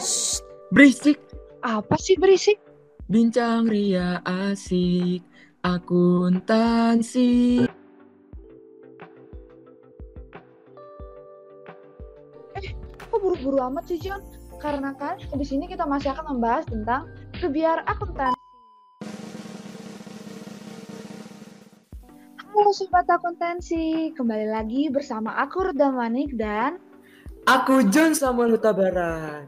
Shh, berisik. Apa sih berisik? Bincang ria asik, akuntansi. Eh, kok buru-buru amat sih, John? Karena kan di sini kita masih akan membahas tentang kebiar akuntansi. Halo Sobat Akuntansi, kembali lagi bersama aku Reda Manik dan Aku John Samuel Huta Barat.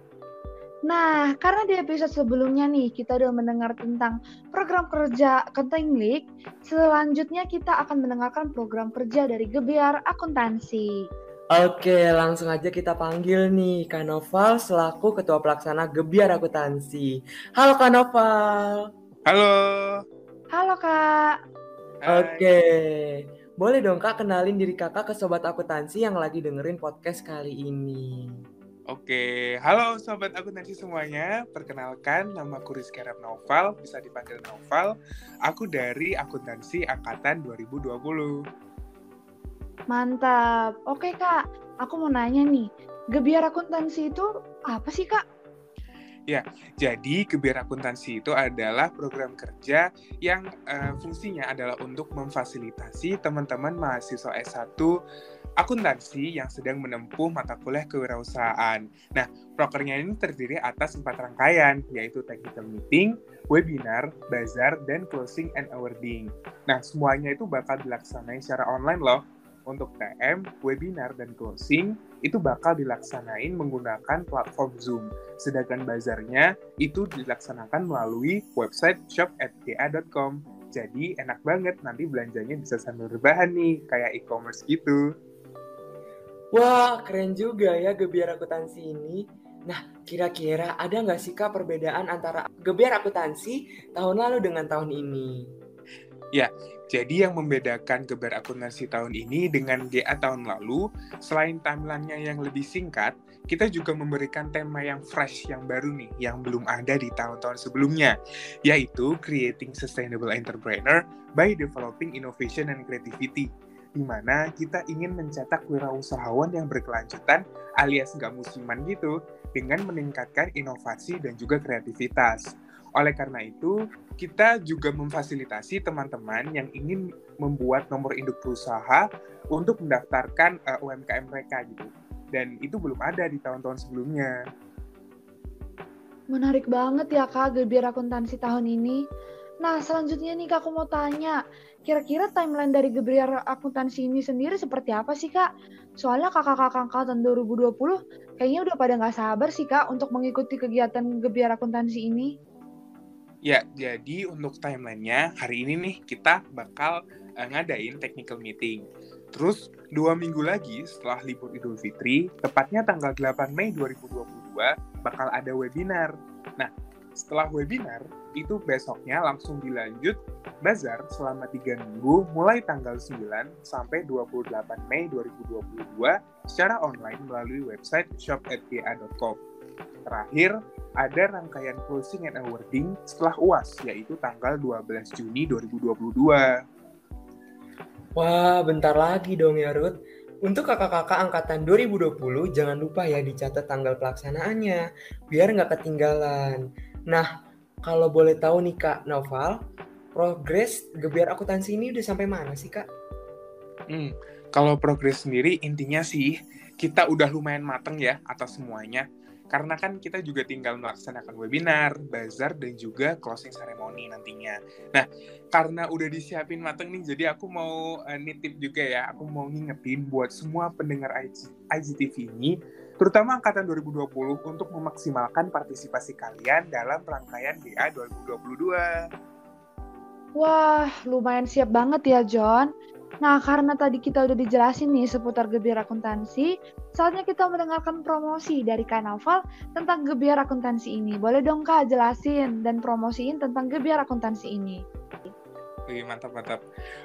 Nah, karena di episode sebelumnya nih kita udah mendengar tentang program kerja Ketinglik, selanjutnya kita akan mendengarkan program kerja dari Gebiar Akuntansi. Oke, langsung aja kita panggil nih Kak Noval selaku Ketua Pelaksana Gebiar Akuntansi. Halo Kak Noval. Halo. Halo Kak. Hai. Oke, boleh dong Kak kenalin diri Kakak ke Sobat Akuntansi yang lagi dengerin podcast kali ini. Oke, halo sobat akuntansi semuanya. Perkenalkan, nama aku Rizky Arab Noval, bisa dipanggil Noval. Aku dari akuntansi angkatan 2020. Mantap. Oke Kak, aku mau nanya nih, Gebiar Akuntansi itu apa sih Kak? Jadi, Gebiar Akuntansi itu adalah program kerja yang eh, fungsinya adalah untuk memfasilitasi teman-teman mahasiswa S1 akuntansi yang sedang menempuh mata kuliah kewirausahaan. Nah, prokernya ini terdiri atas empat rangkaian, yaitu technical meeting, webinar, bazar, dan closing and awarding. Nah, semuanya itu bakal dilaksanain secara online loh. Untuk TM, webinar, dan closing itu bakal dilaksanain menggunakan platform Zoom. Sedangkan bazarnya itu dilaksanakan melalui website shop@ga.com. Jadi enak banget nanti belanjanya bisa sambil rebahan nih, kayak e-commerce gitu. Wah, keren juga ya Gebiar Akuntansi ini. Nah, kira-kira ada nggak sih Kak perbedaan antara Gebiar Akuntansi tahun lalu dengan tahun ini? Jadi yang membedakan Geber Akuntansi tahun ini dengan GA tahun lalu, selain timelinenya yang lebih singkat, kita juga memberikan tema yang fresh, yang baru nih, yang belum ada di tahun-tahun sebelumnya, yaitu Creating Sustainable Entrepreneur by Developing Innovation and Creativity, di mana kita ingin mencetak wirausahawan yang berkelanjutan alias nggak musiman gitu, dengan meningkatkan inovasi dan juga kreativitas. Oleh karena itu, kita juga memfasilitasi teman-teman yang ingin membuat nomor induk berusaha untuk mendaftarkan uh, UMKM mereka gitu. Dan itu belum ada di tahun-tahun sebelumnya. Menarik banget ya Kak Gebiar Akuntansi tahun ini. Nah, selanjutnya nih Kak, aku mau tanya, kira-kira timeline dari Gebiar Akuntansi ini sendiri seperti apa sih Kak? Soalnya kakak-kakak angkatan 2020 kayaknya udah pada nggak sabar sih Kak untuk mengikuti kegiatan Gebiar Akuntansi ini. Ya, jadi untuk timelinenya hari ini nih kita bakal uh, ngadain technical meeting. Terus dua minggu lagi setelah libur Idul Fitri, tepatnya tanggal 8 Mei 2022 bakal ada webinar. Nah, setelah webinar itu besoknya langsung dilanjut bazar selama tiga minggu mulai tanggal 9 sampai 28 Mei 2022 secara online melalui website shop.ga.com. Terakhir, ada rangkaian closing and awarding setelah UAS, yaitu tanggal 12 Juni 2022. Wah, bentar lagi dong ya Ruth. Untuk kakak-kakak angkatan 2020, jangan lupa ya dicatat tanggal pelaksanaannya, biar nggak ketinggalan. Nah, kalau boleh tahu nih Kak Noval, progres Gebiar Akuntansi ini udah sampai mana sih Kak? Hmm, kalau progres sendiri intinya sih kita udah lumayan mateng ya atas semuanya. Karena kan kita juga tinggal melaksanakan webinar, bazar, dan juga closing ceremony nantinya. Nah, karena udah disiapin mateng nih, jadi aku mau uh, nitip juga ya, aku mau ngingetin buat semua pendengar IG, IGTV ini, terutama angkatan 2020 untuk memaksimalkan partisipasi kalian dalam rangkaian GA 2022. Wah, lumayan siap banget ya John. Nah, karena tadi kita udah dijelasin nih seputar Gebiar Akuntansi, saatnya kita mendengarkan promosi dari Kak Naval tentang Gebiar Akuntansi ini. Boleh dong Kak jelasin dan promosiin tentang Gebiar Akuntansi ini. Wih, mantap, mantap.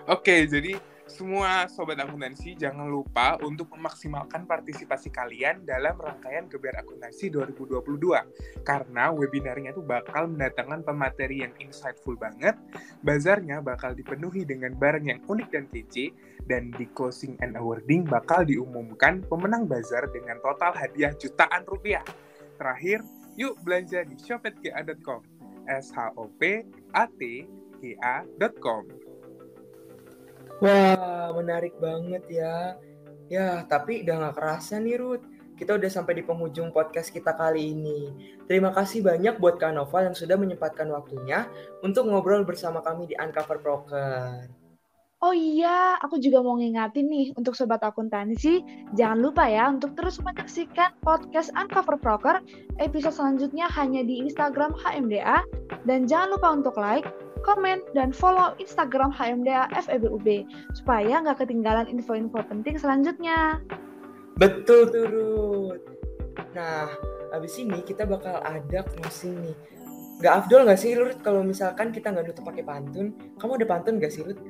Oke, jadi semua sobat akuntansi jangan lupa untuk memaksimalkan partisipasi kalian dalam rangkaian Gebiar Akuntansi 2022. Karena webinarnya itu bakal mendatangkan pemateri yang insightful banget, bazarnya bakal dipenuhi dengan barang yang unik dan kece, dan di closing and awarding bakal diumumkan pemenang bazar dengan total hadiah jutaan rupiah. terakhir, yuk belanja di shopetga.com. S H O P A T G A.com. Wah, menarik banget ya. Ya, tapi udah gak kerasa nih Ruth. Kita udah sampai di penghujung podcast kita kali ini. Terima kasih banyak buat Kak Nova yang sudah menyempatkan waktunya untuk ngobrol bersama kami di Uncover Broker. Oh iya, aku juga mau ngingatin nih untuk sobat akuntansi, jangan lupa ya untuk terus menyaksikan podcast Uncover Broker episode selanjutnya hanya di Instagram HMDA dan jangan lupa untuk like, komen, dan follow Instagram HMDA FEBUB supaya nggak ketinggalan info-info penting selanjutnya. Betul tuh Ruth. Nah, abis ini kita bakal ada closing nih. Gak afdol gak sih Ruth kalau misalkan kita nggak nutup pakai pantun? Kamu ada pantun gak sih Ruth?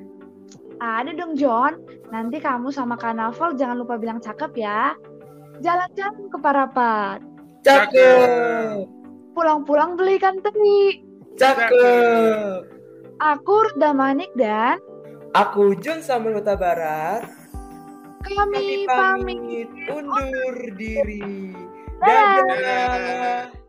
Ada dong John. Nanti kamu sama Kak Naval jangan lupa bilang cakep ya. Jalan-jalan ke Parapat. Cakep. Pulang-pulang beli ikan teri. Cakep. Aku Rda Manik dan Aku Jun Samuel Huta Barat. kami Kami pamit. pamit undur diri. Dadah. Dadah.